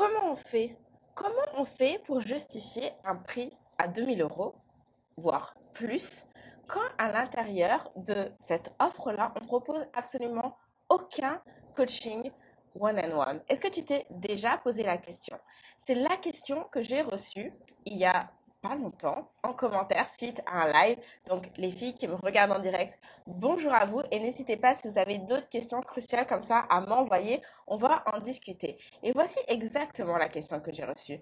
comment on fait pour justifier un prix à 2000 euros, voire plus, quand à l'intérieur de cette offre-là, on propose absolument aucun coaching one-on-one? Est-ce que tu t'es déjà posé la question? C'est la question que j'ai reçue il y a pas longtemps en commentaire suite à un live. Donc les filles qui me regardent en direct, bonjour à vous et n'hésitez pas si vous avez d'autres questions cruciales comme ça à m'envoyer, on va en discuter. Et voici exactement la question que j'ai reçue.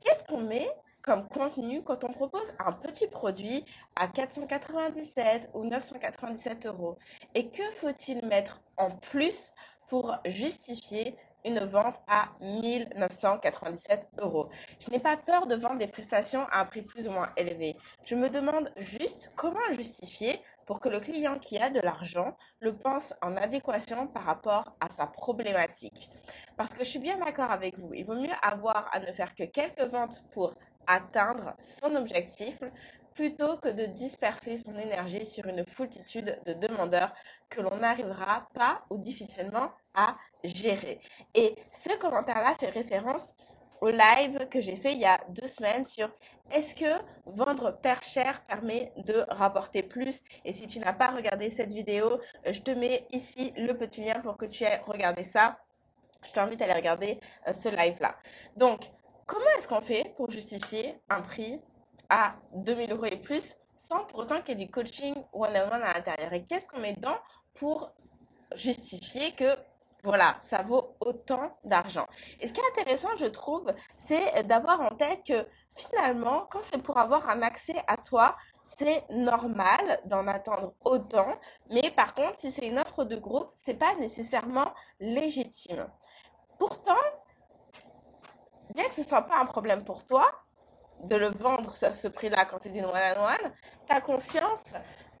Qu'est-ce qu'on met comme contenu quand on propose un petit produit à 497 ou 997 euros? Et que faut-il mettre en plus pour justifier une vente à 1997 euros. Je n'ai pas peur de vendre des prestations à un prix plus ou moins élevé. Je me demande juste comment justifier pour que le client qui a de l'argent le pense en adéquation par rapport à sa problématique. Parce que je suis bien d'accord avec vous, il vaut mieux avoir à ne faire que quelques ventes pour atteindre son objectif plutôt que de disperser son énergie sur une foultitude de demandeurs que l'on n'arrivera pas ou difficilement à gérer. Et ce commentaire-là fait référence au live que j'ai fait il y a deux semaines sur est-ce que vendre père cher permet de rapporter plus? Et si tu n'as pas regardé cette vidéo, je te mets ici le petit lien pour que tu aies regardé ça. Je t'invite à aller regarder euh, ce live-là. Donc, comment est-ce qu'on fait pour justifier un prix à 2000 euros et plus sans pour autant qu'il y ait du coaching one-on-one à l'intérieur? Et qu'est-ce qu'on met dedans pour justifier que voilà, ça vaut autant d'argent. Et ce qui est intéressant, je trouve, c'est d'avoir en tête que finalement, quand c'est pour avoir un accès à toi, c'est normal d'en attendre autant. Mais par contre, si c'est une offre de groupe, c'est pas nécessairement légitime. Pourtant, bien que ce soit pas un problème pour toi, de le vendre à ce prix-là quand c'est une one-on-one, tu as conscience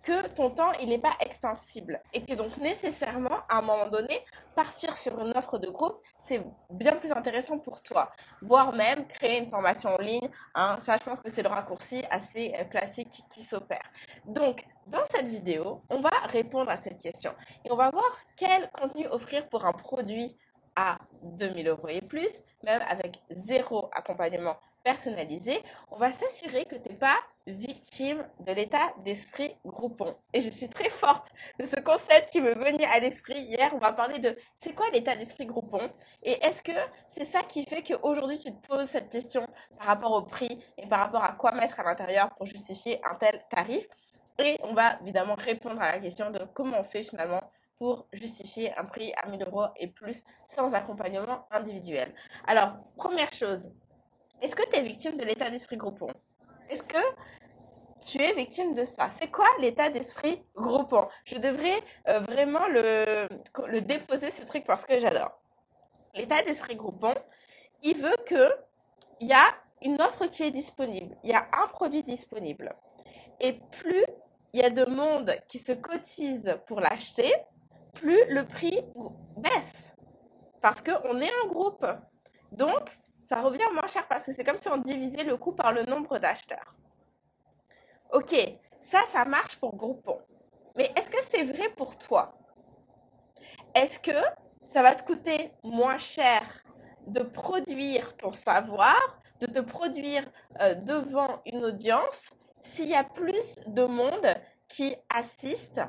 que ton temps, il n'est pas extensible. Et que donc, nécessairement, à un moment donné, partir sur une offre de groupe, c'est bien plus intéressant pour toi. Voire même créer une formation en ligne. Hein, ça, je pense que c'est le raccourci assez euh, classique qui s'opère. Donc, dans cette vidéo, on va répondre à cette question. Et on va voir quel contenu offrir pour un produit à 2000 euros et plus, même avec zéro accompagnement personnalisé, on va s'assurer que tu n'es pas victime de l'état d'esprit groupon. Et je suis très forte de ce concept qui me venait à l'esprit hier. On va parler de c'est quoi l'état d'esprit groupon et est-ce que c'est ça qui fait qu'aujourd'hui tu te poses cette question par rapport au prix et par rapport à quoi mettre à l'intérieur pour justifier un tel tarif? Et on va évidemment répondre à la question de comment on fait finalement pour justifier un prix à 1000 euros et plus sans accompagnement individuel. Alors, première chose, est-ce que tu es victime de l'état d'esprit groupon Est-ce que tu es victime de ça? C'est quoi l'état d'esprit groupon Je devrais euh, vraiment le, déposer ce truc parce que j'adore. L'état d'esprit groupon, il veut que il y a une offre qui est disponible, il y a un produit disponible. Et plus il y a de monde qui se cotise pour l'acheter, plus le prix baisse. Parce qu'on est en groupe. Donc, ça revient moins cher parce que c'est comme si on divisait le coût par le nombre d'acheteurs. Ok, ça, ça marche pour Groupon. Mais est-ce que c'est vrai pour toi? Est-ce que ça va te coûter moins cher de produire ton savoir, de te produire euh, devant une audience s'il y a plus de monde qui assiste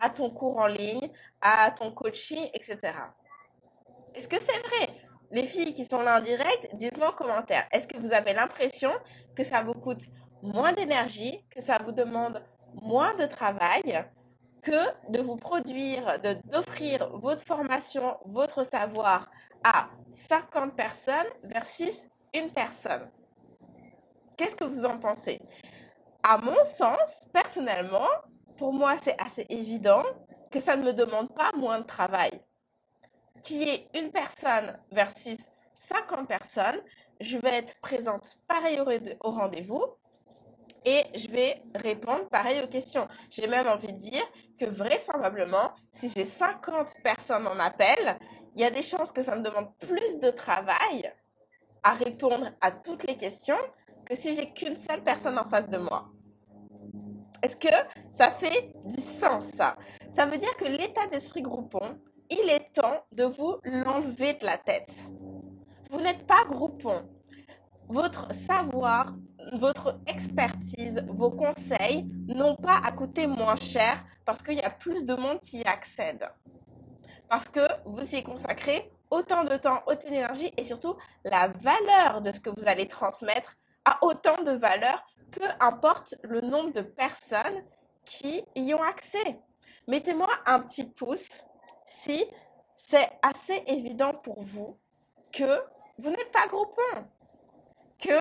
à ton cours en ligne, à ton coaching, etc. Est-ce que c'est vrai? Les filles qui sont là en direct, dites-moi en commentaire. Est-ce que vous avez l'impression que ça vous coûte moins d'énergie, que ça vous demande moins de travail que de vous produire, d'offrir votre formation, votre savoir à 50 personnes versus une personne? Qu'est-ce que vous en pensez? À mon sens, personnellement, pour moi, c'est assez évident que ça ne me demande pas moins de travail qui est une personne versus 50 personnes, je vais être présente pareil au rendez-vous et je vais répondre pareil aux questions. J'ai même envie de dire que vraisemblablement, si j'ai 50 personnes en appel, il y a des chances que ça me demande plus de travail à répondre à toutes les questions que si j'ai qu'une seule personne en face de moi. Est-ce que ça fait du sens ça? Ça veut dire que l'état d'esprit groupon, il est temps de vous l'enlever de la tête. Vous n'êtes pas Groupon. Votre savoir, votre expertise, vos conseils n'ont pas à coûter moins cher parce qu'il y a plus de monde qui y accède. Parce que vous y consacrez autant de temps, autant d'énergie et surtout la valeur de ce que vous allez transmettre a autant de valeur, peu importe le nombre de personnes qui y ont accès. Mettez-moi un petit pouce si c'est assez évident pour vous que vous n'êtes pas groupon, que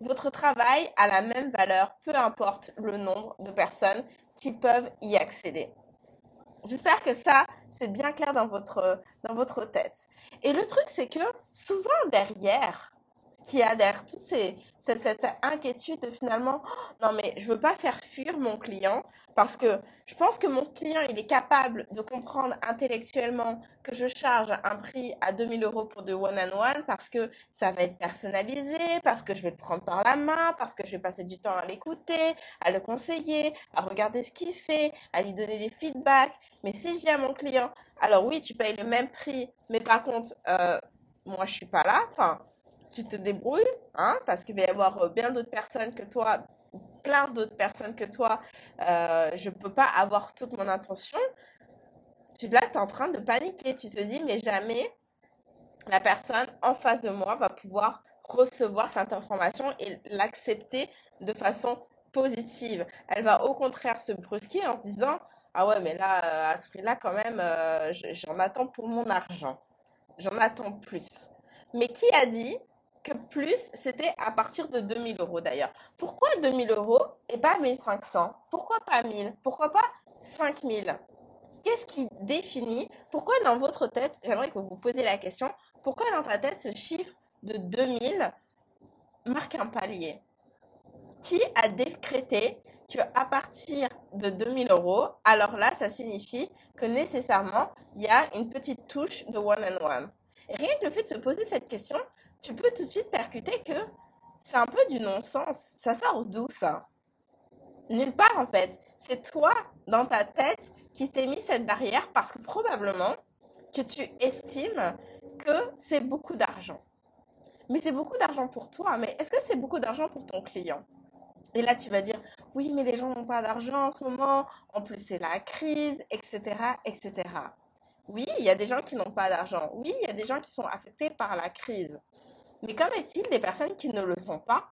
votre travail a la même valeur, peu importe le nombre de personnes qui peuvent y accéder. J'espère que ça, c'est bien clair dans votre, dans votre tête. Et le truc, c'est que souvent derrière, qui a derrière toute cette, inquiétude de finalement, non mais je veux pas faire fuir mon client parce que je pense que mon client, il est capable de comprendre intellectuellement que je charge un prix à 2000 euros pour de one-on-one parce que ça va être personnalisé, parce que je vais le prendre par la main, parce que je vais passer du temps à l'écouter, à le conseiller, à regarder ce qu'il fait, à lui donner des feedbacks. Mais si je dis à mon client, alors oui, tu payes le même prix, mais par contre, euh, moi je suis pas là, enfin, tu te débrouilles, hein, parce qu'il va y avoir euh, bien d'autres personnes que toi, plein d'autres personnes que toi. Euh, je ne peux pas avoir toute mon attention. Tu, là, tu es en train de paniquer. Tu te dis, mais jamais la personne en face de moi va pouvoir recevoir cette information et l'accepter de façon positive. Elle va au contraire se brusquer en se disant, ah ouais, mais là, euh, à ce prix-là, quand même, j'en attends pour mon argent. J'en attends plus. Mais qui a dit que plus, c'était à partir de 2000 euros d'ailleurs. Pourquoi 2000 euros et pas 1500 Pourquoi pas 1000 Pourquoi pas 5000 Qu'est-ce qui définit? Pourquoi dans votre tête, j'aimerais que vous vous posiez la question, pourquoi dans ta tête ce chiffre de 2000 marque un palier? Qui a décrété que à partir de 2000 euros, alors là, ça signifie que nécessairement, il y a une petite touche de one-on-one. rien que le fait de se poser cette question, tu peux tout de suite percuter que c'est un peu du non-sens. Ça sort d'où ça? Nulle part en fait. C'est toi, dans ta tête, qui t'es mis cette barrière parce que probablement que tu estimes que c'est beaucoup d'argent. Mais c'est beaucoup d'argent pour toi. Mais est-ce que c'est beaucoup d'argent pour ton client? Et là, tu vas dire, oui, mais les gens n'ont pas d'argent en ce moment. En plus, c'est la crise, etc., etc. Oui, il y a des gens qui n'ont pas d'argent. Oui, il y a des gens qui sont affectés par la crise. Mais qu'en est-il des personnes qui ne le sont pas?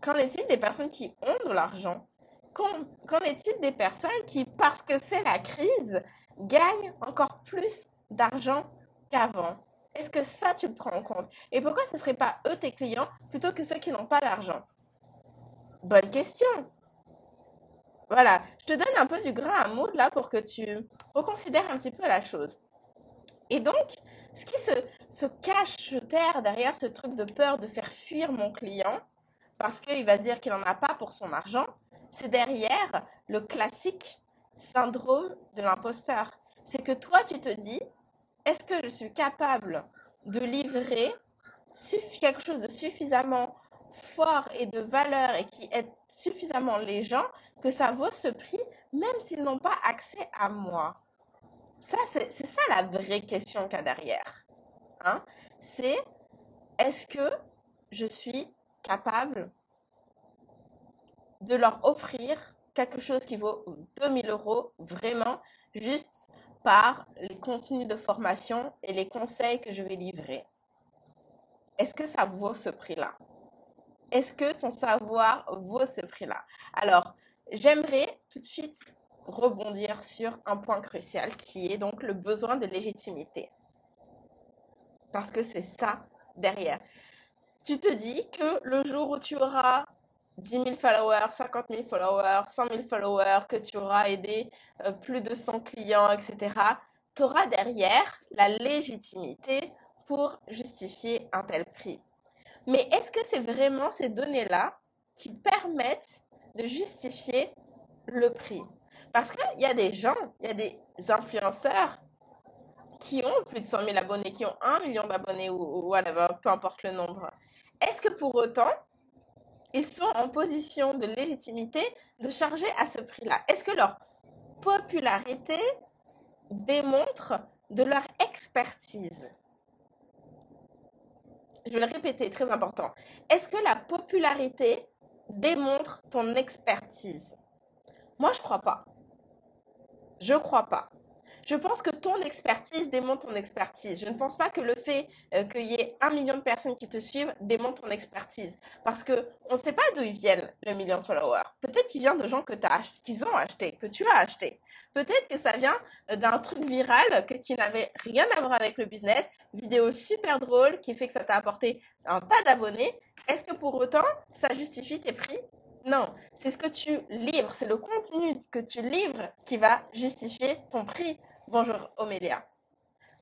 Qu'en est-il des personnes qui ont de l'argent? Qu'en est-il des personnes qui, parce que c'est la crise, gagnent encore plus d'argent qu'avant? Est-ce que ça, tu le prends en compte? Et pourquoi ce ne serait pas eux tes clients plutôt que ceux qui n'ont pas d'argent? Bonne question. Voilà, je te donne un peu du grain à moudre là pour que tu reconsidères un petit peu la chose. Et donc, ce qui se, cache, terre derrière ce truc de peur de faire fuir mon client, parce qu'il va se dire qu'il n'en a pas pour son argent, c'est derrière le classique syndrome de l'imposteur. C'est que toi, tu te dis, est-ce que je suis capable de livrer quelque chose de suffisamment fort et de valeur et qui aide suffisamment les gens que ça vaut ce prix, même s'ils n'ont pas accès à moi? Ça, c'est ça la vraie question qu'il y a derrière. Hein? C'est est-ce que je suis capable de leur offrir quelque chose qui vaut 2000 euros vraiment juste par les contenus de formation et les conseils que je vais livrer? Est-ce que ça vaut ce prix-là? Est-ce que ton savoir vaut ce prix-là? Alors, j'aimerais tout de suite rebondir sur un point crucial qui est donc le besoin de légitimité. Parce que c'est ça derrière. Tu te dis que le jour où tu auras 10 000 followers, 50 000 followers, 100 000 followers, que tu auras aidé euh, plus de 100 clients, etc., tu auras derrière la légitimité pour justifier un tel prix. Mais est-ce que c'est vraiment ces données-là qui permettent de justifier le prix? Parce qu'il y a des gens, il y a des influenceurs qui ont plus de 100 000 abonnés, qui ont 1 million d'abonnés ou, peu importe le nombre. Est-ce que pour autant, ils sont en position de légitimité de charger à ce prix-là? Est-ce que leur popularité démontre de leur expertise? Je vais le répéter, très important. Est-ce que la popularité démontre ton expertise? Moi, je crois pas. Je crois pas. Je pense que ton expertise démontre ton expertise. Je ne pense pas que le fait euh, qu'il y ait un million de personnes qui te suivent démontre ton expertise. Parce que on ne sait pas d'où ils viennent, le million de followers. Peut-être qu'il vient de gens que as qu'ils ont acheté, que tu as acheté. Peut-être que ça vient euh, d'un truc viral que, qui n'avait rien à voir avec le business, vidéo super drôle qui fait que ça t'a apporté un tas d'abonnés. Est-ce que pour autant, ça justifie tes prix? Non, c'est ce que tu livres, c'est le contenu que tu livres qui va justifier ton prix. Bonjour Omélia.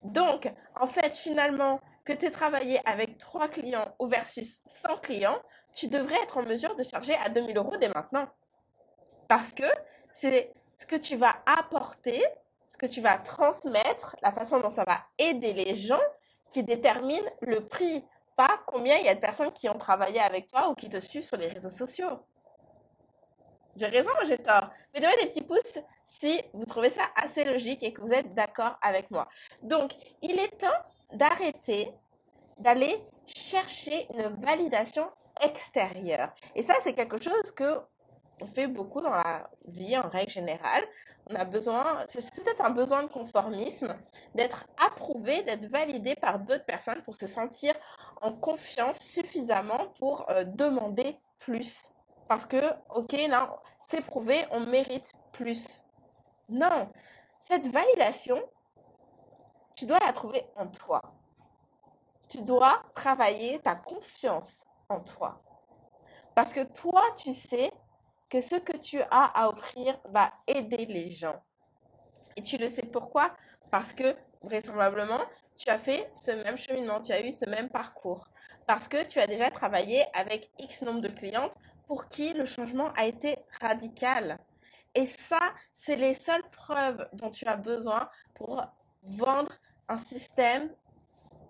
Donc, en fait, finalement, que tu aies travaillé avec 3 clients ou versus 100 clients, tu devrais être en mesure de charger à 2000 euros dès maintenant. Parce que c'est ce que tu vas apporter, ce que tu vas transmettre, la façon dont ça va aider les gens qui détermine le prix, pas combien il y a de personnes qui ont travaillé avec toi ou qui te suivent sur les réseaux sociaux. J'ai raison ou j'ai tort? Mettez-moi des petits pouces si vous trouvez ça assez logique et que vous êtes d'accord avec moi. Donc, il est temps d'arrêter d'aller chercher une validation extérieure. Et ça, c'est quelque chose que on fait beaucoup dans la vie en règle générale. On a besoin, c'est peut-être un besoin de conformisme, d'être approuvé, d'être validé par d'autres personnes pour se sentir en confiance suffisamment pour euh, demander plus parce que, ok, là, c'est prouvé, on mérite plus. Non, cette validation, tu dois la trouver en toi. Tu dois travailler ta confiance en toi. Parce que toi, tu sais que ce que tu as à offrir va aider les gens. Et tu le sais pourquoi? Parce que vraisemblablement, tu as fait ce même cheminement, tu as eu ce même parcours. Parce que tu as déjà travaillé avec X nombre de clientes pour qui le changement a été radical. Et ça, c'est les seules preuves dont tu as besoin pour vendre un système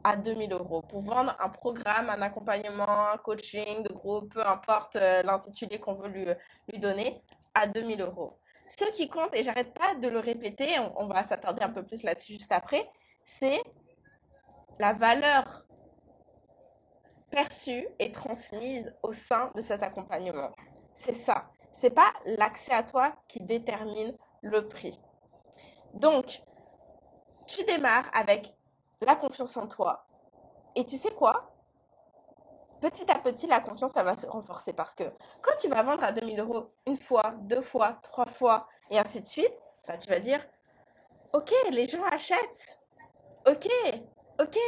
à 2000 euros, pour vendre un programme, un accompagnement, un coaching de groupe, peu importe euh, l'intitulé qu'on veut lui, donner, à 2000 euros. Ce qui compte, et j'arrête pas de le répéter, on va s'attarder un peu plus là-dessus juste après, c'est la valeur perçue et transmise au sein de cet accompagnement. C'est ça. C'est pas l'accès à toi qui détermine le prix. Donc, tu démarres avec la confiance en toi. Et tu sais quoi? Petit à petit, la confiance, elle va se renforcer parce que quand tu vas vendre à 2000 euros une fois, deux fois, trois fois, et ainsi de suite, bah, tu vas dire, ok, les gens achètent. Ok, ok,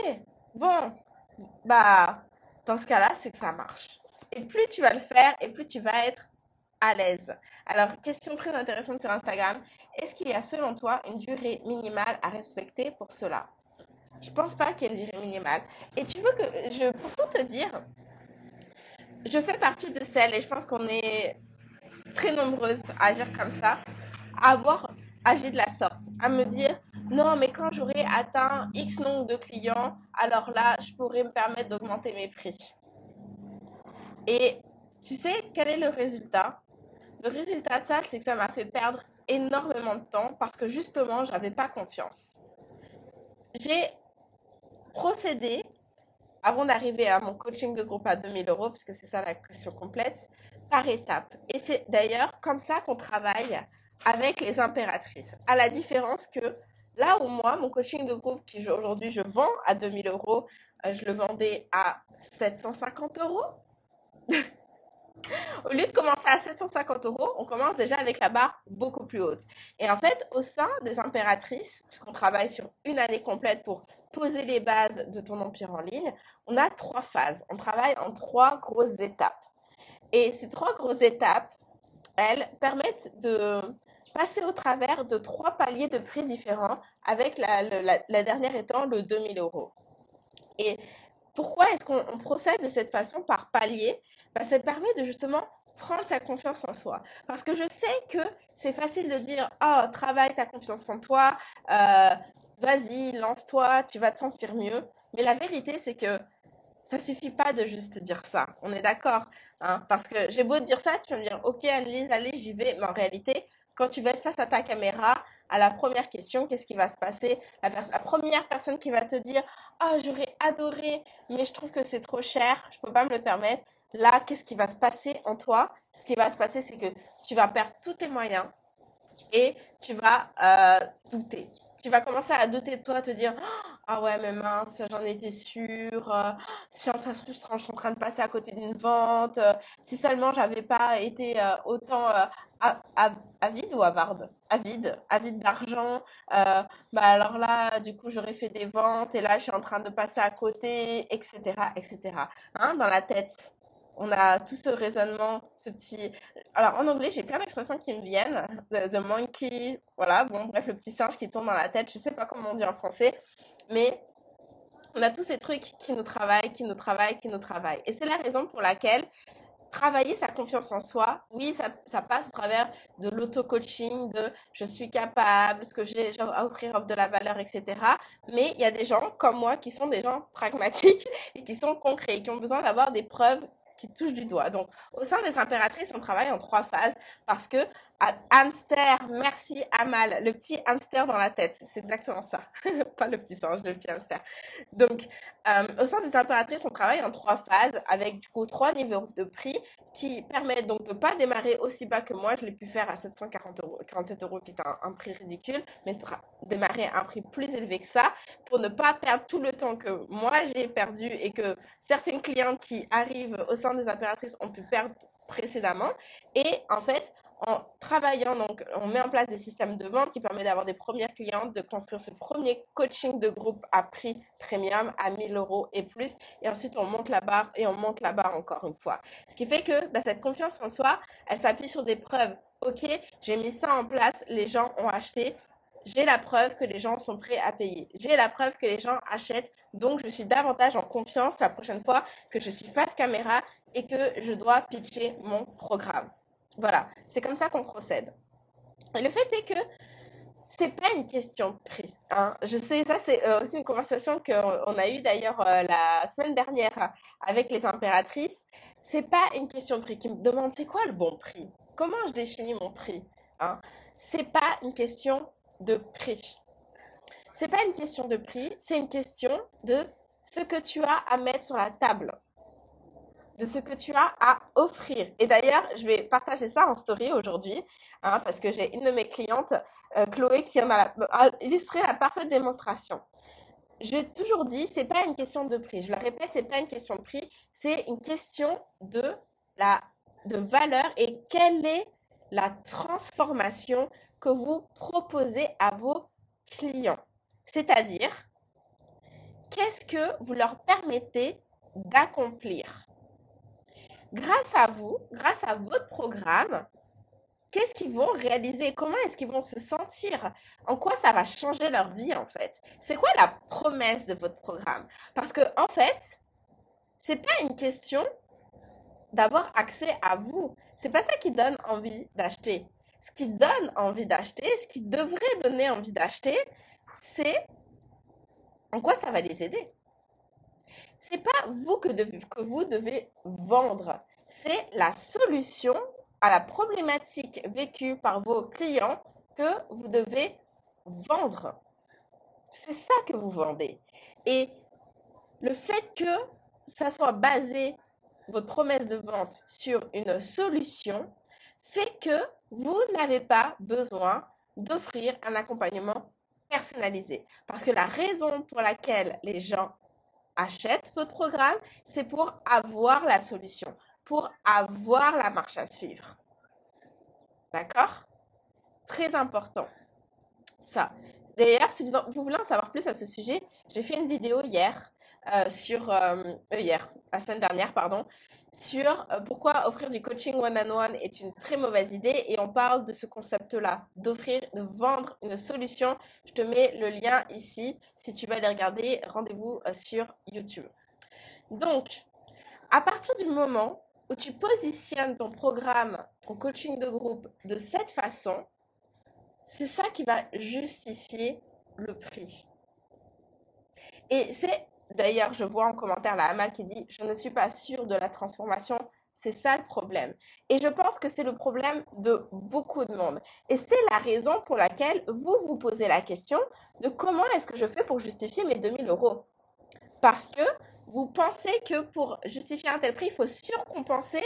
bon, bah, dans ce cas-là, c'est que ça marche. Et plus tu vas le faire, et plus tu vas être à l'aise. Alors, question très intéressante sur Instagram. Est-ce qu'il y a selon toi une durée minimale à respecter pour cela? Je pense pas qu'il y ait une durée minimale. Et tu veux que je, pour tout te dire, je fais partie de celles, et je pense qu'on est très nombreuses à agir comme ça, à avoir agi de la sorte, à me dire, non, mais quand j'aurai atteint X nombre de clients, alors là, je pourrais me permettre d'augmenter mes prix. Et tu sais quel est le résultat? Le résultat de ça, c'est que ça m'a fait perdre énormément de temps parce que justement, j'avais pas confiance. J'ai procédé avant d'arriver à mon coaching de groupe à 2000 euros, puisque c'est ça la question complète, par étapes. Et c'est d'ailleurs comme ça qu'on travaille avec les impératrices. À la différence que Là où moi, mon coaching de groupe, qui aujourd'hui je vends à 2000 euros, euh, je le vendais à 750 euros. Au lieu de commencer à 750 euros, on commence déjà avec la barre beaucoup plus haute. Et en fait, au sein des impératrices, puisqu'on travaille sur une année complète pour poser les bases de ton empire en ligne, on a trois phases. On travaille en trois grosses étapes. Et ces trois grosses étapes, elles permettent de passer au travers de trois paliers de prix différents, avec la, dernière étant le 2000 euros. Et pourquoi est-ce qu'on procède de cette façon par palier? Bah, Ça permet de justement prendre sa confiance en soi. Parce que je sais que c'est facile de dire, oh, travaille ta confiance en toi, euh, vas-y, lance-toi, tu vas te sentir mieux. Mais la vérité, c'est que ça suffit pas de juste dire ça. On est d'accord. Hein? Parce que j'ai beau dire ça, tu vas me dire, ok, Annelise, allez, j'y vais. Mais en réalité, quand tu vas être face à ta caméra, à la première question, qu'est-ce qui va se passer? La, première personne qui va te dire Ah, j'aurais adoré, mais je trouve que c'est trop cher, je ne peux pas me le permettre. Là, qu'est-ce qui va se passer en toi? Ce qui va se passer, c'est que tu vas perdre tous tes moyens et tu vas euh, douter. Tu vas commencer à douter de toi, te dire Ah ouais, mais mince, j'en étais sûre, euh, je, suis en train, je suis en train de passer à côté d'une vente, euh, si seulement j'avais pas été autant avide ou avarde? Avide, avide d'argent, bah alors là, du coup, j'aurais fait des ventes et là, je suis en train de passer à côté, etc., etc. Hein, dans la tête on a tout ce raisonnement, ce petit. Alors en anglais, j'ai plein d'expressions qui me viennent. The, monkey, voilà, bon, bref, le petit singe qui tourne dans la tête. Je sais pas comment on dit en français, mais on a tous ces trucs qui nous travaillent, qui nous travaillent, qui nous travaillent. Et c'est la raison pour laquelle travailler sa confiance en soi, oui, ça, ça passe au travers de l'auto-coaching, de je suis capable, ce que j'ai à offrir offre de la valeur, etc. Mais il y a des gens comme moi qui sont des gens pragmatiques et qui sont concrets, qui ont besoin d'avoir des preuves qui touche du doigt. Donc, au sein des impératrices, on travaille en trois phases parce que hamster, merci Amal, le petit hamster dans la tête, c'est exactement ça. Pas le petit singe, le petit hamster. Donc, euh, au sein des impératrices, on travaille en trois phases avec du coup trois niveaux de prix qui permettent donc de ne pas démarrer aussi bas que moi. Je l'ai pu faire à 740 euros, 47 euros qui est un, prix ridicule, mais démarrer à un prix plus élevé que ça pour ne pas perdre tout le temps que moi j'ai perdu et que certains clients qui arrivent au sein des impératrices ont pu perdre précédemment. Et en fait, en travaillant, donc, on met en place des systèmes de vente qui permettent d'avoir des premières clientes, de construire ce premier coaching de groupe à prix premium à 1000 euros et plus. Et ensuite, on monte la barre et on monte la barre encore une fois. Ce qui fait que bah, cette confiance en soi, elle s'appuie sur des preuves. Ok, j'ai mis ça en place, les gens ont acheté. J'ai la preuve que les gens sont prêts à payer. J'ai la preuve que les gens achètent. Donc, je suis davantage en confiance la prochaine fois que je suis face caméra et que je dois pitcher mon programme. Voilà, c'est comme ça qu'on procède. Le fait est que c'est pas une question de prix. Hein. Je sais, ça c'est euh, aussi une conversation qu'on a eue d'ailleurs euh, la semaine dernière avec les impératrices. C'est pas une question de prix qui me demande c'est quoi le bon prix? Comment je définis mon prix hein? C'est pas une question de prix. C'est pas une question de prix, c'est une question de ce que tu as à mettre sur la table de ce que tu as à offrir. Et d'ailleurs, je vais partager ça en story aujourd'hui, hein, parce que j'ai une de mes clientes, euh, Chloé, qui en a, illustré la parfaite démonstration. J'ai toujours dit, c'est pas une question de prix. Je le répète, c'est pas une question de prix, c'est une question de la de valeur et quelle est la transformation que vous proposez à vos clients. C'est-à-dire, qu'est-ce que vous leur permettez d'accomplir? Grâce à vous, grâce à votre programme, qu'est-ce qu'ils vont réaliser? Comment est-ce qu'ils vont se sentir? En quoi ça va changer leur vie en fait? C'est quoi la promesse de votre programme? Parce que en fait, c'est pas une question d'avoir accès à vous. C'est pas ça qui donne envie d'acheter. Ce qui donne envie d'acheter, ce qui devrait donner envie d'acheter, c'est en quoi ça va les aider c'est pas vous que, que vous devez vendre, c'est la solution à la problématique vécue par vos clients que vous devez vendre. C'est ça que vous vendez. Et le fait que ça soit basé, votre promesse de vente, sur une solution, fait que vous n'avez pas besoin d'offrir un accompagnement personnalisé. Parce que la raison pour laquelle les gens achète votre programme, c'est pour avoir la solution, pour avoir la marche à suivre. D'accord? Très important. Ça. D'ailleurs, si vous, voulez en savoir plus à ce sujet, j'ai fait une vidéo hier euh, sur euh, hier, la semaine dernière, pardon, sur euh, pourquoi offrir du coaching one-on-one est une très mauvaise idée et on parle de ce concept-là, d'offrir, de vendre une solution. Je te mets le lien ici. Si tu veux aller regarder, rendez-vous euh, sur YouTube. Donc, à partir du moment où tu positionnes ton programme, ton coaching de groupe de cette façon, c'est ça qui va justifier le prix. Et c'est D'ailleurs, je vois en commentaire la Amal qui dit Je ne suis pas sûre de la transformation. C'est ça le problème. Et je pense que c'est le problème de beaucoup de monde. Et c'est la raison pour laquelle vous vous posez la question de comment est-ce que je fais pour justifier mes 2000 euros. Parce que vous pensez que pour justifier un tel prix, il faut surcompenser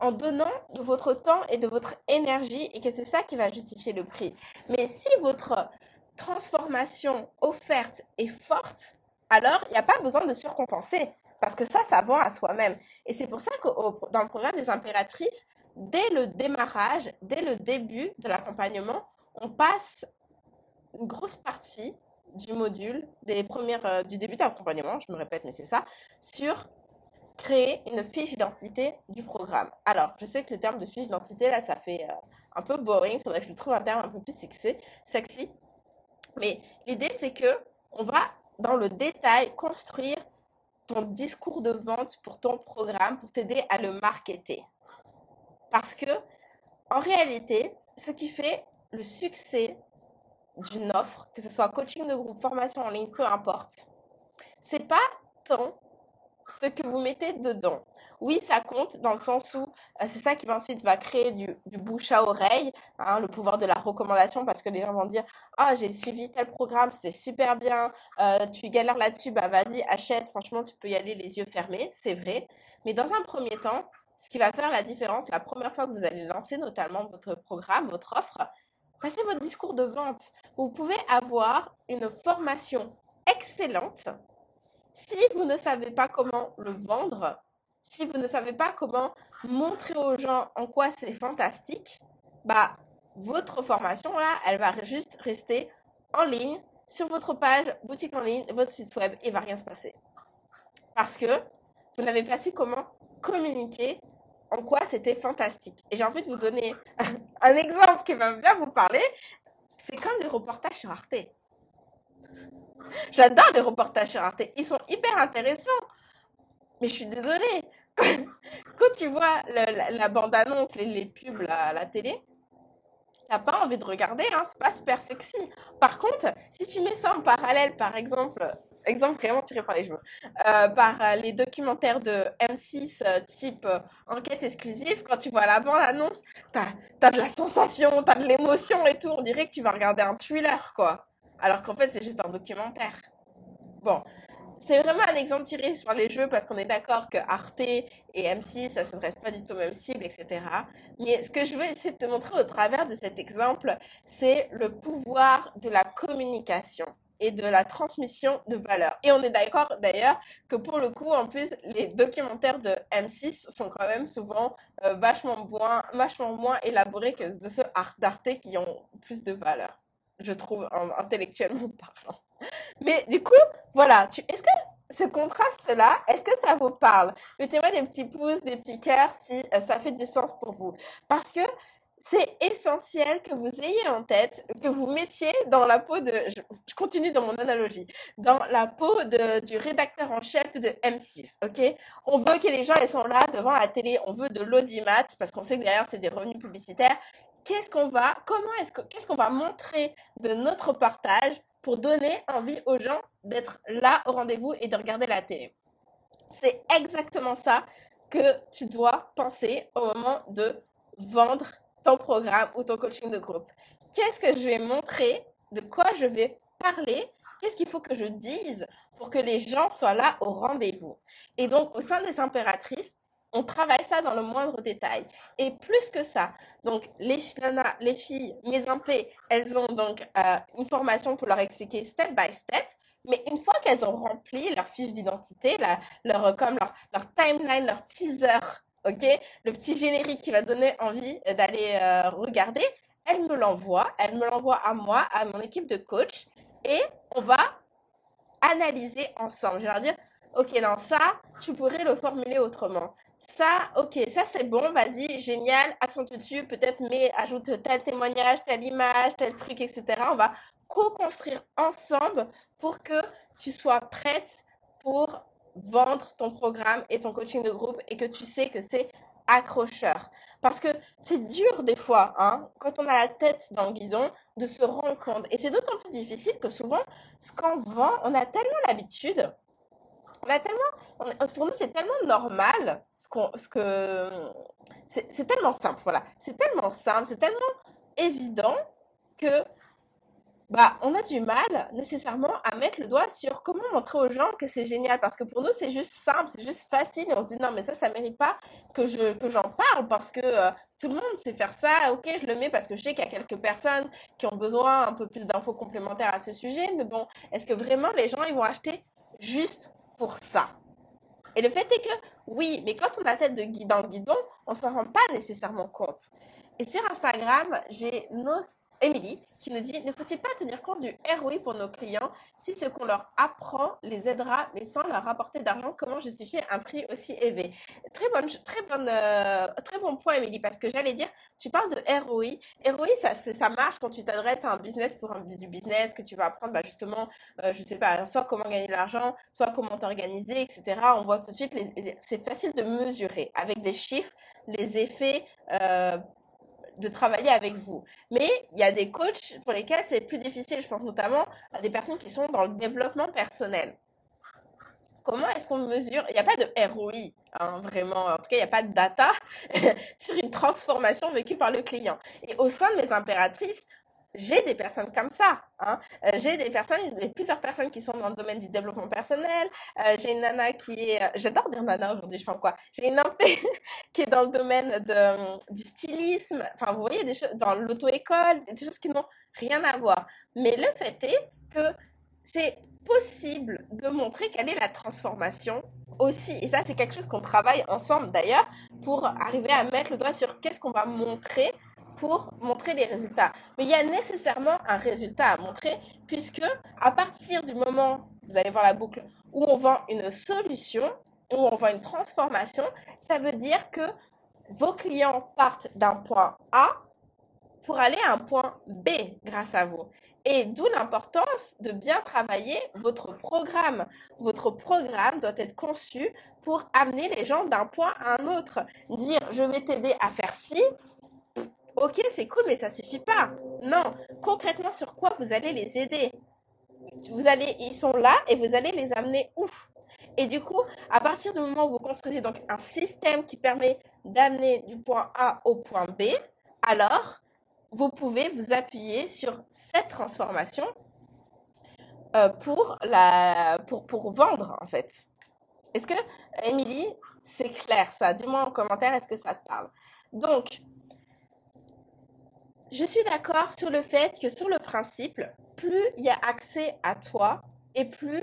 en donnant de votre temps et de votre énergie et que c'est ça qui va justifier le prix. Mais si votre transformation offerte est forte, alors il n'y a pas besoin de surcompenser parce que ça, ça vend à soi-même. Et c'est pour ça que dans le programme des impératrices, dès le démarrage, dès le début de l'accompagnement, on passe une grosse partie du module, des premières, euh, du début de l'accompagnement, je me répète, mais c'est ça, sur créer une fiche d'identité du programme. Alors, je sais que le terme de fiche d'identité, là, ça fait euh, un peu boring, il faudrait que je trouve un terme un peu plus sexy, sexy. Mais l'idée, c'est que on va, dans le détail, construire ton discours de vente pour ton programme, pour t'aider à le marketer. Parce que, en réalité, ce qui fait le succès d'une offre, que ce soit coaching de groupe, formation en ligne, peu importe, c'est pas tant ce que vous mettez dedans. Oui, ça compte dans le sens où euh, c'est ça qui ensuite va créer du, bouche à oreille, hein, le pouvoir de la recommandation, parce que les gens vont dire Ah, j'ai suivi tel programme, c'était super bien, euh, tu galères là-dessus, bah vas-y, achète, franchement, tu peux y aller les yeux fermés, c'est vrai. Mais dans un premier temps, ce qui va faire la différence, la première fois que vous allez lancer notamment votre programme, votre offre, passez votre discours de vente. Vous pouvez avoir une formation excellente si vous ne savez pas comment le vendre, si vous ne savez pas comment montrer aux gens en quoi c'est fantastique, bah votre formation là, elle va juste rester en ligne sur votre page boutique en ligne, votre site web et va rien se passer. Parce que vous n'avez pas su comment communiquer en quoi c'était fantastique. Et j'ai envie de vous donner un exemple qui va bien vous parler. C'est comme les reportages sur Arte. J'adore les reportages sur Arte. Ils sont hyper intéressants. Mais je suis désolée. Quand, tu vois la, bande-annonce, les, les, pubs à la télé, t'as pas envie de regarder, hein, c'est pas super sexy. Par contre, si tu mets ça en parallèle, par exemple, exemple vraiment tiré par les cheveux, euh, par euh, les documentaires de M6 euh, type enquête exclusive, quand tu vois la bande-annonce, t'as as de la sensation, t'as de l'émotion et tout, on dirait que tu vas regarder un thriller, quoi alors qu'en fait, c'est juste un documentaire. Bon, c'est vraiment un exemple tiré sur les jeux parce qu'on est d'accord que Arte et M6, ça ne s'adresse pas du tout aux mêmes cibles, etc. Mais ce que je veux essayer de te montrer au travers de cet exemple, c'est le pouvoir de la communication et de la transmission de valeur. Et on est d'accord d'ailleurs que pour le coup, en plus, les documentaires de M6 sont quand même souvent euh, vachement, moins, vachement moins élaborés que ceux d'Arte qui ont plus de valeur je trouve, intellectuellement parlant. Mais du coup, voilà, est-ce que ce contraste-là, est-ce que ça vous parle? Mettez-moi des petits pouces, des petits cœurs si euh, ça fait du sens pour vous. Parce que c'est essentiel que vous ayez en tête, que vous mettiez dans la peau de, je, continue dans mon analogie, dans la peau de, du rédacteur en chef de M6, ok? On veut que les gens, ils sont là devant la télé, on veut de l'audimat, parce qu'on sait que derrière, c'est des revenus publicitaires qu'est-ce qu'on va, montrer de notre partage pour donner envie aux gens d'être là au rendez-vous et de regarder la télé? C'est exactement ça que tu dois penser au moment de vendre ton programme ou ton coaching de groupe. Qu'est-ce que je vais montrer, de quoi je vais parler, qu'est-ce qu'il faut que je dise pour que les gens soient là au rendez-vous? Et donc, au sein des impératrices, on travaille ça dans le moindre détail. Et plus que ça, donc les, les filles, mes impés, elles ont donc euh, une formation pour leur expliquer step by step. Mais une fois qu'elles ont rempli leur fiche d'identité, leur, comme leur, leur, timeline, leur teaser, ok, le petit générique qui va donner envie d'aller euh, regarder, elles me l'envoient, elles me l'envoient à moi, à mon équipe de coach, et on va analyser ensemble. Je vais leur dire, ok, non, ça, tu pourrais le formuler autrement. Ça, ok, ça c'est bon, vas-y, génial, accentue dessus, peut-être mais ajoute tel témoignage, telle image, tel truc, etc. On va co-construire ensemble pour que tu sois prête pour vendre ton programme et ton coaching de groupe et que tu sais que c'est accrocheur. Parce que c'est dur des fois, hein, quand on a la tête dans le guidon, de se rendre compte. Et c'est d'autant plus difficile que souvent, ce qu'on vend, on a tellement l'habitude on a tellement, pour nous, c'est tellement normal, ce qu'on, ce que, c'est tellement simple, voilà. C'est tellement simple, c'est tellement évident que bah, on a du mal nécessairement à mettre le doigt sur comment montrer aux gens que c'est génial. Parce que pour nous, c'est juste simple, c'est juste facile. Et on se dit, non, mais ça, ça mérite pas que je, que j'en parle parce que euh, tout le monde sait faire ça. Ok, je le mets parce que je sais qu'il y a quelques personnes qui ont besoin un peu plus d'infos complémentaires à ce sujet. Mais bon, est-ce que vraiment les gens, ils vont acheter juste pour ça? Et le fait est que, oui, mais quand on a tête de guide le guidon, on s'en rend pas nécessairement compte. Et sur Instagram, j'ai nos Émilie qui nous dit Ne faut-il pas tenir compte du ROI pour nos clients si ce qu'on leur apprend les aidera mais sans leur apporter d'argent Comment justifier un prix aussi élevé? Très, bonne, très, euh, très bon point, Émilie, parce que j'allais dire Tu parles de ROI. ROI, ça, ça marche quand tu t'adresses à un business pour un, du business, que tu vas apprendre bah, justement, euh, je sais pas, soit comment gagner de l'argent, soit comment t'organiser, etc. On voit tout de suite, c'est facile de mesurer avec des chiffres les effets. Euh, de travailler avec vous. Mais il y a des coachs pour lesquels c'est plus difficile. Je pense notamment à des personnes qui sont dans le développement personnel. Comment est-ce qu'on mesure? Il n'y a pas de ROI, hein, vraiment. En tout cas, il n'y a pas de data sur une transformation vécue par le client. Et au sein de impératrices, j'ai des personnes comme ça. Hein. Euh, j'ai des personnes, plusieurs personnes qui sont dans le domaine du développement personnel. Euh, j'ai une nana qui est, euh, j'adore dire nana aujourd'hui, je fais quoi? J'ai une impé qui est dans le domaine de, du stylisme. Enfin, vous voyez, des choses dans l'auto-école, des choses qui n'ont rien à voir. Mais le fait est que c'est possible de montrer quelle est la transformation aussi. Et ça, c'est quelque chose qu'on travaille ensemble d'ailleurs pour arriver à mettre le doigt sur qu'est-ce qu'on va montrer pour montrer les résultats. Mais il y a nécessairement un résultat à montrer puisque à partir du moment, vous allez voir la boucle, où on vend une solution, où on vend une transformation, ça veut dire que vos clients partent d'un point A pour aller à un point B grâce à vous. Et d'où l'importance de bien travailler votre programme. Votre programme doit être conçu pour amener les gens d'un point à un autre. Dire, je vais t'aider à faire ci, Ok, c'est cool, mais ça suffit pas. Non, concrètement, sur quoi vous allez les aider? Vous allez, ils sont là et vous allez les amener où? Et du coup, à partir du moment où vous construisez donc un système qui permet d'amener du point A au point B, alors vous pouvez vous appuyer sur cette transformation euh, pour, la, pour, pour vendre en fait. Est-ce que, Émilie, c'est clair ça? Dis-moi en commentaire, est-ce que ça te parle? Donc, je suis d'accord sur le fait que sur le principe, plus il y a accès à toi et plus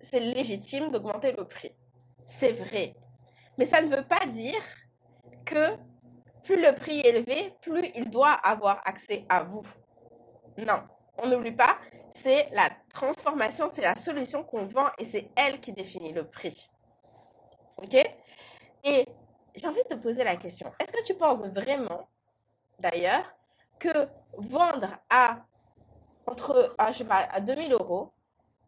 c'est légitime d'augmenter le prix. C'est vrai. Mais ça ne veut pas dire que plus le prix est élevé, plus il doit avoir accès à vous. Non, on n'oublie pas, c'est la transformation, c'est la solution qu'on vend et c'est elle qui définit le prix. OK? Et j'ai envie de te poser la question, est-ce que tu penses vraiment, d'ailleurs, que vendre à entre à, je sais pas, à 2000 euros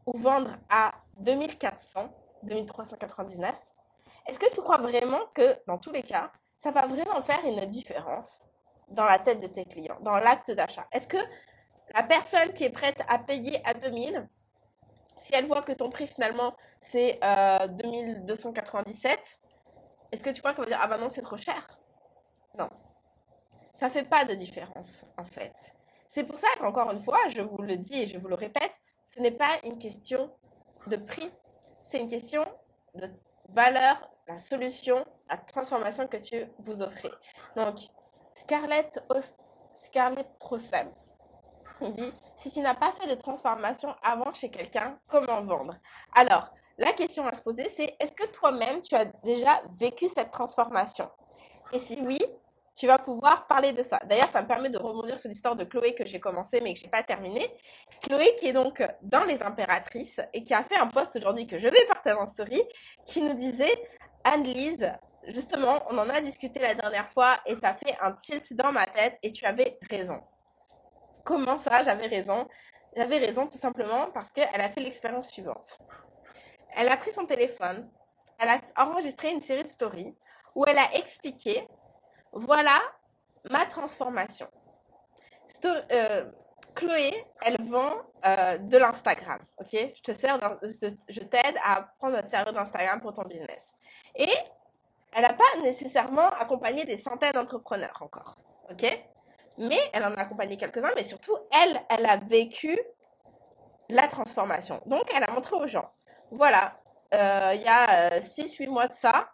ou vendre à 2400, 2399, est-ce que tu crois vraiment que dans tous les cas, ça va vraiment faire une différence dans la tête de tes clients, dans l'acte d'achat? Est-ce que la personne qui est prête à payer à 2000, si elle voit que ton prix finalement c'est euh, 2297, est-ce que tu crois qu'elle va dire ah bah non c'est trop cher? Non, ça fait pas de différence, en fait. C'est pour ça qu'encore une fois, je vous le dis et je vous le répète, ce n'est pas une question de prix, c'est une question de valeur, la solution, la transformation que tu vous offrez. Donc, Scarlett, Scarlett Trossem dit si tu n'as pas fait de transformation avant chez quelqu'un, comment vendre? Alors, la question à se poser, c'est est-ce que toi-même, tu as déjà vécu cette transformation? Et si oui, tu vas pouvoir parler de ça. D'ailleurs, ça me permet de rebondir sur l'histoire de Chloé que j'ai commencé mais que je n'ai pas terminé. Chloé qui est donc dans Les Impératrices et qui a fait un post aujourd'hui que je vais partager en story qui nous disait Anne-Lise, justement, on en a discuté la dernière fois et ça fait un tilt dans ma tête et tu avais raison. Comment ça, j'avais raison? J'avais raison tout simplement parce qu'elle a fait l'expérience suivante. Elle a pris son téléphone, elle a enregistré une série de stories où elle a expliqué voilà ma transformation. Euh, Chloé, elle vend euh, de l'Instagram, ok? Je te sers, je t'aide à prendre notre serveur d'Instagram pour ton business. Et elle n'a pas nécessairement accompagné des centaines d'entrepreneurs encore, ok? Mais elle en a accompagné quelques-uns, mais surtout, elle, elle a vécu la transformation. Donc, elle a montré aux gens, voilà, euh, il y a 6-8 euh, mois de ça,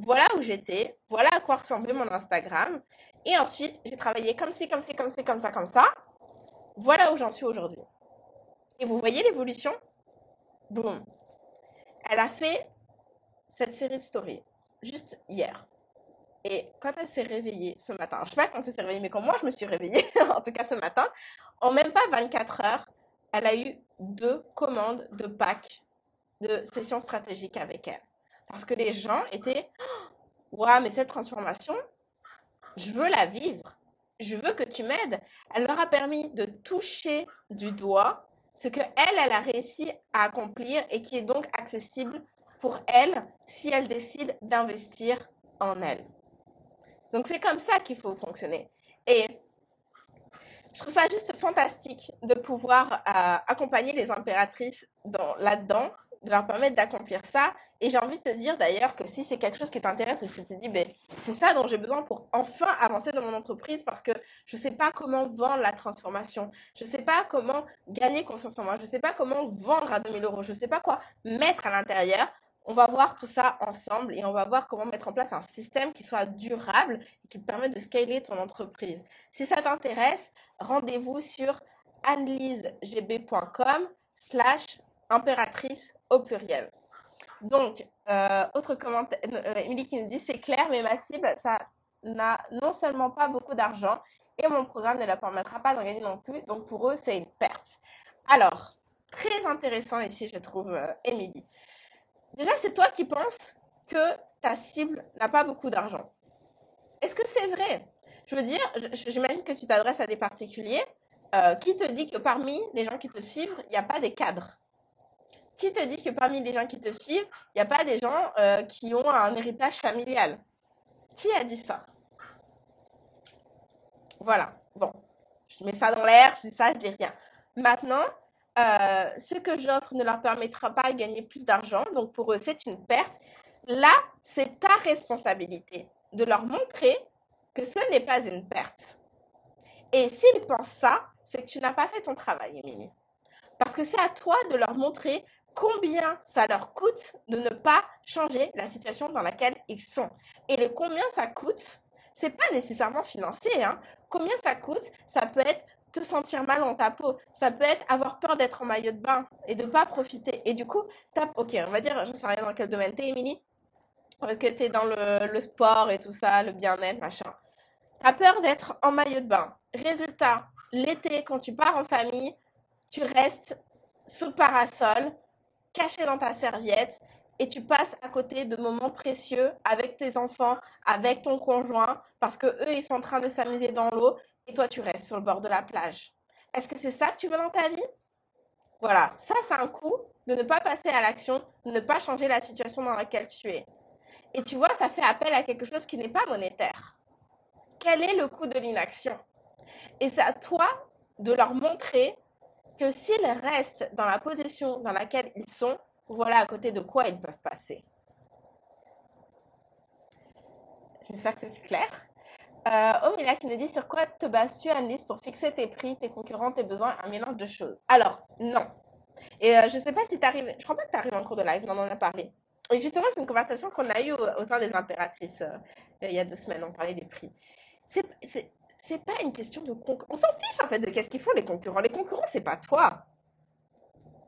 voilà où j'étais, voilà à quoi ressemblait mon Instagram. Et ensuite, j'ai travaillé comme ci, comme ci, comme ci, comme ça, comme ça. Voilà où j'en suis aujourd'hui. Et vous voyez l'évolution? Boum. Elle a fait cette série de stories juste hier. Et quand elle s'est réveillée ce matin, je sais pas quand elle s'est réveillée, mais quand moi je me suis réveillée, en tout cas ce matin, en même pas 24 heures, elle a eu deux commandes de packs de sessions stratégiques avec elle. Parce que les gens étaient, waouh, mais cette transformation, je veux la vivre. Je veux que tu m'aides. Elle leur a permis de toucher du doigt ce que elle, elle a réussi à accomplir et qui est donc accessible pour elle si elle décide d'investir en elle. Donc c'est comme ça qu'il faut fonctionner. Et je trouve ça juste fantastique de pouvoir euh, accompagner les impératrices là-dedans de leur permettre d'accomplir ça. Et j'ai envie de te dire d'ailleurs que si c'est quelque chose qui t'intéresse tu te dis, ben, c'est ça dont j'ai besoin pour enfin avancer dans mon entreprise parce que je ne sais pas comment vendre la transformation, je ne sais pas comment gagner confiance en moi, je ne sais pas comment vendre à 2000 euros, je ne sais pas quoi mettre à l'intérieur. On va voir tout ça ensemble et on va voir comment mettre en place un système qui soit durable et qui te permette de scaler ton entreprise. Si ça t'intéresse, rendez-vous sur anneliesegb.com slash impératrice au pluriel. Donc, euh, autre commentaire, euh, Émilie qui nous dit c'est clair, mais ma cible, ça n'a non seulement pas beaucoup d'argent et mon programme ne la permettra pas d'en gagner non plus. Donc, pour eux, c'est une perte. Alors, très intéressant ici, je trouve, euh, Émilie. Déjà, c'est toi qui penses que ta cible n'a pas beaucoup d'argent. Est-ce que c'est vrai? Je veux dire, j'imagine que tu t'adresses à des particuliers. qui te dit que parmi les gens qui te suivent, il n'y a pas des cadres qui te dit que parmi les gens qui te suivent, il n'y a pas des gens euh, qui ont un héritage familial? Qui a dit ça? Voilà. Bon, je mets ça dans l'air, je dis ça, je dis rien. Maintenant, euh, ce que j'offre ne leur permettra pas de gagner plus d'argent, donc pour eux, c'est une perte. Là, c'est ta responsabilité de leur montrer que ce n'est pas une perte. Et s'ils pensent ça, c'est que tu n'as pas fait ton travail, Émilie. Parce que c'est à toi de leur montrer combien ça leur coûte de ne pas changer la situation dans laquelle ils sont. Et le combien ça coûte, c'est pas nécessairement financier. Hein. Combien ça coûte, ça peut être te sentir mal dans ta peau. Ça peut être avoir peur d'être en maillot de bain et de pas profiter. Et du coup, tape, ok, on va dire, je ne sais rien dans quel domaine t'es, Émilie, euh, que tu es dans le, le, sport et tout ça, le bien-être, machin. Tu as peur d'être en maillot de bain. Résultat, l'été, quand tu pars en famille, tu restes sous le parasol, caché dans ta serviette et tu passes à côté de moments précieux avec tes enfants, avec ton conjoint, parce que eux, ils sont en train de s'amuser dans l'eau et toi, tu restes sur le bord de la plage. Est-ce que c'est ça que tu veux dans ta vie? Voilà, ça, c'est un coup de ne pas passer à l'action, de ne pas changer la situation dans laquelle tu es. Et tu vois, ça fait appel à quelque chose qui n'est pas monétaire. Quel est le coût de l'inaction? Et c'est à toi de leur montrer que s'ils restent dans la position dans laquelle ils sont, voilà à côté de quoi ils peuvent passer. J'espère que c'est plus clair. Euh, oh, Mila qui nous dit sur quoi te bases-tu, Annelise, pour fixer tes prix, tes concurrents, tes besoins, un mélange de choses? Alors, non. Et euh, je ne sais pas si tu arrives, je crois pas que tu arrives en cours de live, on en a parlé. Et justement, c'est une conversation qu'on a eue au, sein des impératrices euh, il y a deux semaines, on parlait des prix. C'est c'est pas une question de concurrence. On s'en fiche en fait de qu'est-ce qu'ils font les concurrents. Les concurrents, c'est pas toi.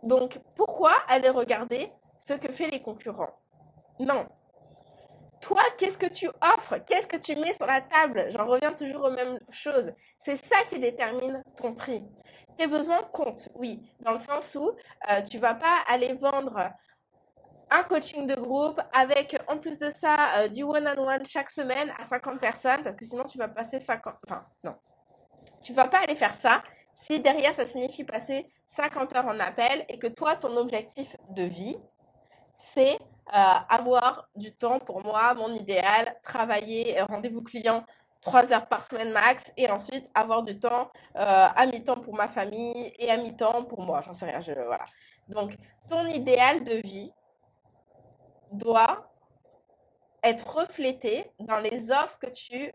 Donc pourquoi aller regarder ce que font les concurrents? Non. Toi, qu'est-ce que tu offres? Qu'est-ce que tu mets sur la table? J'en reviens toujours aux mêmes choses. C'est ça qui détermine ton prix. Tes besoins comptent, oui, dans le sens où euh, tu vas pas aller vendre un coaching de groupe avec en plus de ça euh, du one-on-one chaque semaine à 50 personnes parce que sinon tu vas passer 50 enfin non tu vas pas aller faire ça si derrière ça signifie passer 50 heures en appel et que toi ton objectif de vie c'est euh, avoir du temps pour moi mon idéal travailler euh, rendez-vous client trois heures par semaine max et ensuite avoir du temps à mi-temps pour ma famille et à mi-temps pour moi. J'en sais rien. Je, voilà. Donc, ton idéal de vie doit être reflété dans les offres que tu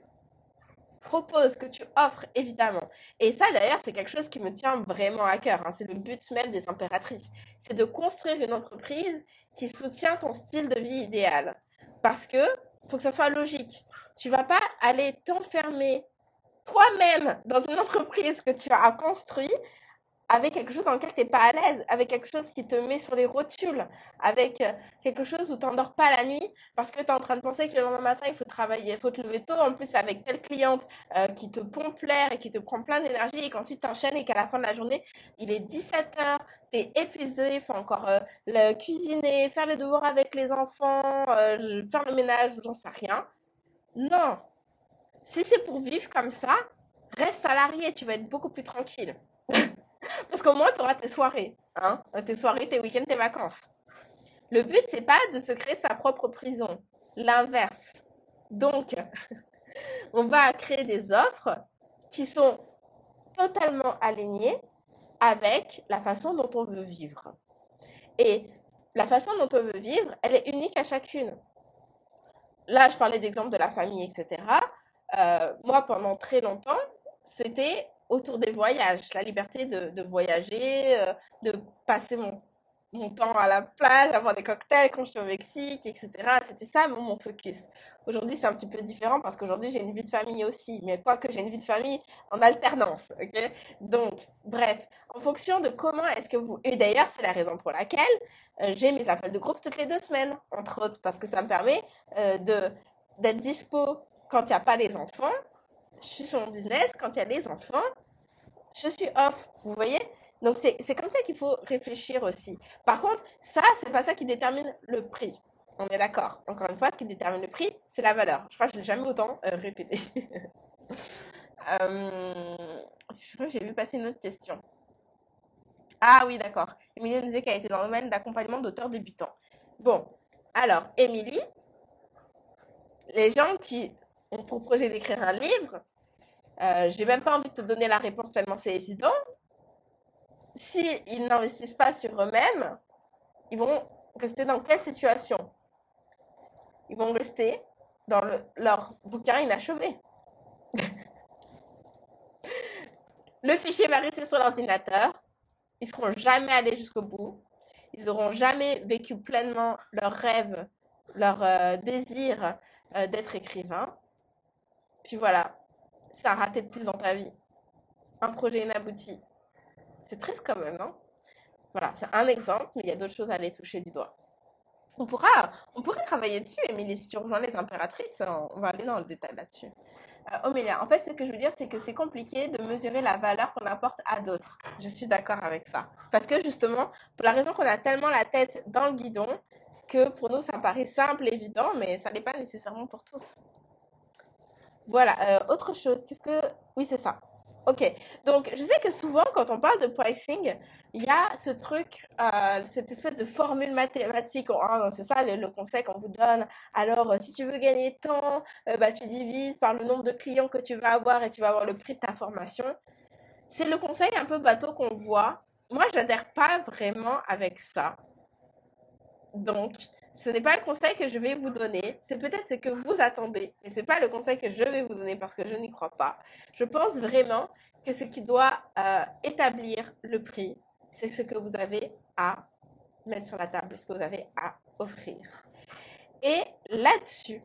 proposes, que tu offres, évidemment. Et ça, d'ailleurs, c'est quelque chose qui me tient vraiment à cœur. Hein. C'est le but même des impératrices. C'est de construire une entreprise qui soutient ton style de vie idéal. Parce que faut que ça soit logique. Tu vas pas aller t'enfermer toi-même dans une entreprise que tu as construit avec quelque chose dans lequel tu n'es pas à l'aise, avec quelque chose qui te met sur les rotules, avec euh, quelque chose où tu n'endors pas la nuit parce que tu es en train de penser que le lendemain matin, il faut travailler, il faut te lever tôt, en plus avec telle cliente euh, qui te pompe l'air et qui te prend plein d'énergie et qu'ensuite tu enchaînes et qu'à la fin de la journée, il est 17h, tu es épuisé, il faut encore euh, cuisiner, faire les devoirs avec les enfants, faire le ménage, j'en sais rien. Non. Si c'est pour vivre comme ça, reste salarié, tu vas être beaucoup plus tranquille. Parce qu'au moins, tu auras tes soirées, hein, tes soirées, tes week-ends, tes vacances. Le but, c'est pas de se créer sa propre prison. L'inverse. Donc, on va créer des offres qui sont totalement alignées avec la façon dont on veut vivre. Et la façon dont on veut vivre, elle est unique à chacune. Là, je parlais d'exemple de la famille, etc. Euh, moi, pendant très longtemps, c'était autour des voyages, la liberté de, voyager, euh, de passer mon, temps à la plage, avoir des cocktails quand je suis au Mexique, etc. C'était ça mon, focus. Aujourd'hui, c'est un petit peu différent parce qu'aujourd'hui, j'ai une vie de famille aussi. Mais quoi que j'ai une vie de famille en alternance, Donc, bref, en fonction de comment est-ce que vous... Et d'ailleurs, c'est la raison pour laquelle euh, j'ai mes appels de groupe toutes les deux semaines, entre autres, parce que ça me permet euh, d'être dispo quand il n'y a pas les enfants je suis sur mon business, quand il y a les enfants, je suis off. Vous voyez? Donc, c'est comme ça qu'il faut réfléchir aussi. Par contre, ça, c'est pas ça qui détermine le prix. On est d'accord. Encore une fois, ce qui détermine le prix, c'est la valeur. Je crois que je l'ai jamais autant euh, répété. euh, je crois que j'ai vu passer une autre question. Ah oui, d'accord. Émilie nous disait qu'elle était dans le domaine d'accompagnement d'auteurs débutants. Bon, alors, Émilie, les gens qui ont pour projet d'écrire un livre, euh, j'ai même pas envie de te donner la réponse tellement c'est évident. S'ils ils n'investissent pas sur eux-mêmes, ils vont rester dans quelle situation? Ils vont rester dans leur bouquin inachevé. le fichier va rester sur l'ordinateur. Ils seront jamais allés jusqu'au bout. Ils n'auront jamais vécu pleinement leur rêve, leur euh, désir euh, d'être écrivain. Puis voilà, ça a raté de plus dans ta vie. Un projet inabouti. C'est triste quand même, non? Voilà, c'est un exemple, mais il y a d'autres choses à aller toucher du doigt. On, pourra, on pourrait travailler dessus, Émilie, si tu rejoins les impératrices, on va aller dans le détail là-dessus. Euh, en fait, ce que je veux dire, c'est que c'est compliqué de mesurer la valeur qu'on apporte à d'autres. Je suis d'accord avec ça. Parce que justement, pour la raison qu'on a tellement la tête dans le guidon, que pour nous, ça paraît simple, évident, mais ça n'est pas nécessairement pour tous. Voilà, euh, autre chose, qu'est-ce que... Oui, c'est ça. Ok, donc je sais que souvent quand on parle de pricing, il y a ce truc, euh, cette espèce de formule mathématique, c'est ça le, conseil qu'on vous donne. Alors si tu veux gagner tant, euh, bah, tu divises par le nombre de clients que tu vas avoir et tu vas avoir le prix de ta formation. C'est le conseil un peu bateau qu'on voit. Moi, j'adhère pas vraiment avec ça. Donc, ce n'est pas le conseil que je vais vous donner, c'est peut-être ce que vous attendez, mais ce n'est pas le conseil que je vais vous donner parce que je n'y crois pas. Je pense vraiment que ce qui doit euh, établir le prix, c'est ce que vous avez à mettre sur la table, ce que vous avez à offrir. Et là-dessus,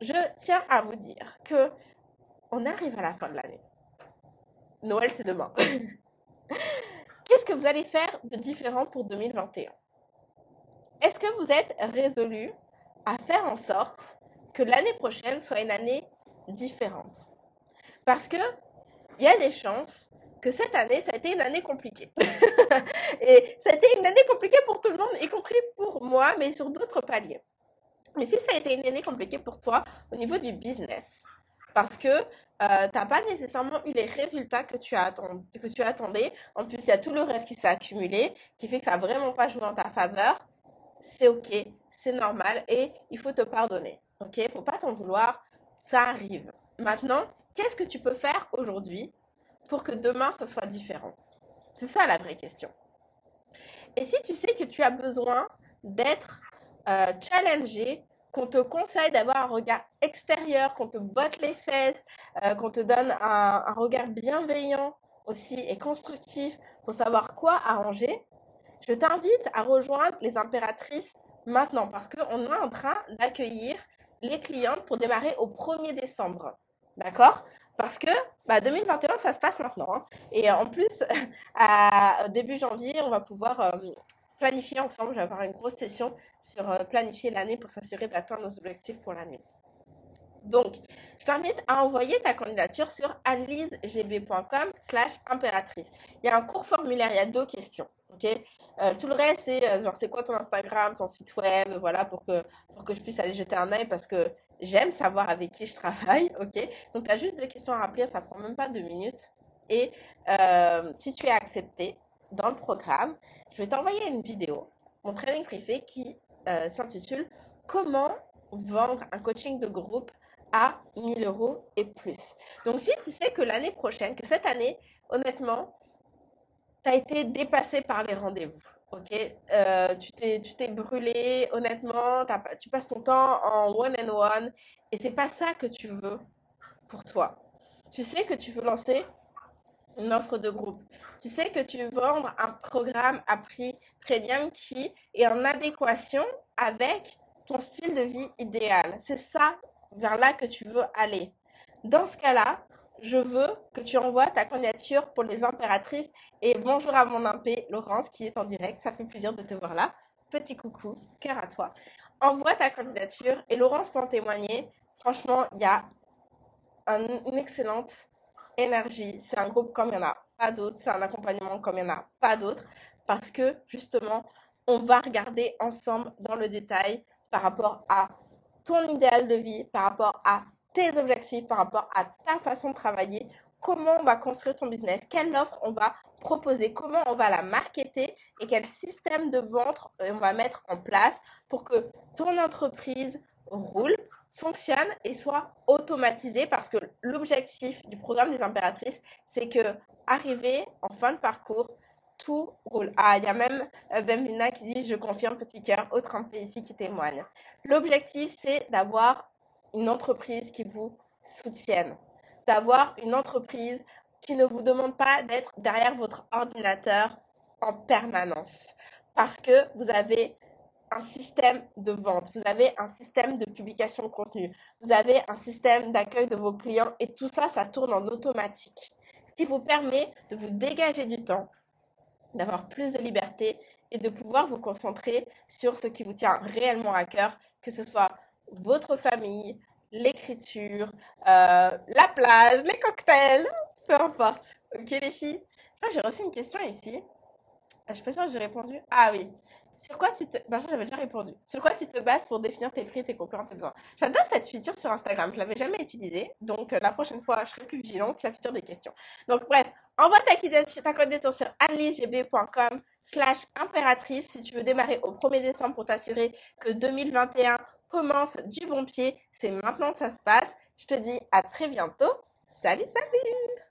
je tiens à vous dire que on arrive à la fin de l'année. Noël, c'est demain. Qu'est-ce que vous allez faire de différent pour 2021 est-ce que vous êtes résolu à faire en sorte que l'année prochaine soit une année différente? Parce que il y a des chances que cette année, ça a été une année compliquée. et ça a été une année compliquée pour tout le monde, y compris pour moi, mais sur d'autres paliers. Mais si ça a été une année compliquée pour toi au niveau du business, parce que euh, tu n'as pas nécessairement eu les résultats que tu, que tu attendais, en plus il y a tout le reste qui s'est accumulé, qui fait que ça n'a vraiment pas joué en ta faveur, c'est ok, c'est normal et il faut te pardonner. Ok, faut pas t'en vouloir, ça arrive. Maintenant, qu'est-ce que tu peux faire aujourd'hui pour que demain, ça soit différent? C'est ça la vraie question. Et si tu sais que tu as besoin d'être euh, challengé, qu'on te conseille d'avoir un regard extérieur, qu'on te botte les fesses, euh, qu'on te donne un, un, regard bienveillant aussi et constructif pour savoir quoi arranger, je t'invite à rejoindre les impératrices maintenant parce qu'on est en train d'accueillir les clientes pour démarrer au 1er décembre. D'accord? Parce que bah, 2021, ça se passe maintenant. Hein. Et en plus, à début janvier, on va pouvoir euh, planifier ensemble. Je vais avoir une grosse session sur euh, planifier l'année pour s'assurer d'atteindre nos objectifs pour l'année. Donc, je t'invite à envoyer ta candidature sur alisegb.com slash impératrice. Il y a un court formulaire, il y a deux questions. ok? Euh, tout le reste, c'est euh, genre, c'est quoi ton Instagram, ton site web, voilà, pour que, pour que je puisse aller jeter un œil parce que j'aime savoir avec qui je travaille, ok? Donc, tu as juste deux questions à remplir, ça prend même pas deux minutes. Et euh, si tu es accepté dans le programme, je vais t'envoyer une vidéo, mon training privé qui s'intitule Comment vendre un coaching de groupe à 1000 euros et plus. Donc, si tu sais que l'année prochaine, que cette année, honnêtement, tu as été dépassé par les rendez-vous. Ok, euh, tu t'es brûlé, honnêtement, tu passes ton temps en one and one et c'est pas ça que tu veux pour toi. Tu sais que tu veux lancer une offre de groupe. Tu sais que tu veux vendre un programme à prix premium qui est en adéquation avec ton style de vie idéal. C'est ça vers là que tu veux aller. Dans ce cas-là, je veux que tu envoies ta candidature pour les impératrices. Et bonjour à mon impé, Laurence, qui est en direct. Ça fait plaisir de te voir là. Petit coucou, cœur à toi. Envoie ta candidature et Laurence peut en témoigner. Franchement, il y a une excellente énergie. C'est un groupe comme il n'y en a pas d'autres. C'est un accompagnement comme il n'y en a pas d'autres. Parce que justement, on va regarder ensemble dans le détail par rapport à ton idéal de vie, par rapport à tes objectifs par rapport à ta façon de travailler, comment on va construire ton business, quelle offre on va proposer, comment on va la marketer et quel système de vente euh, on va mettre en place pour que ton entreprise roule, fonctionne et soit automatisée parce que l'objectif du programme des impératrices, c'est que arriver en fin de parcours, tout roule. Ah, il y a même euh, Bemina qui dit Je confirme, petit cœur, autre impé ici qui témoigne. L'objectif, c'est d'avoir une entreprise qui vous soutienne, d'avoir une entreprise qui ne vous demande pas d'être derrière votre ordinateur en permanence parce que vous avez un système de vente, vous avez un système de publication de contenu, vous avez un système d'accueil de vos clients et tout ça, ça tourne en automatique. Ce qui vous permet de vous dégager du temps, d'avoir plus de liberté et de pouvoir vous concentrer sur ce qui vous tient réellement à cœur, que ce soit votre famille, l'écriture, euh, la plage, les cocktails, peu importe. Ok les filles? J'ai reçu une question ici. Je suis pas sûre que j'ai répondu. Ah oui. Sur quoi tu te... Ben, j'avais déjà répondu. Sur quoi tu te bases pour définir tes prix tes concurrents, tes besoins? J'adore cette feature sur Instagram. Je l'avais jamais utilisée. Donc, euh, la prochaine fois, je serai plus vigilante. La feature des questions. Donc, bref, envoie ta, ta candidature sur anneliesgb.com slash impératrice si tu veux démarrer au 1er décembre pour t'assurer que 2021 commence du bon pied. C'est maintenant que ça se passe. Je te dis à très bientôt. Salut, salut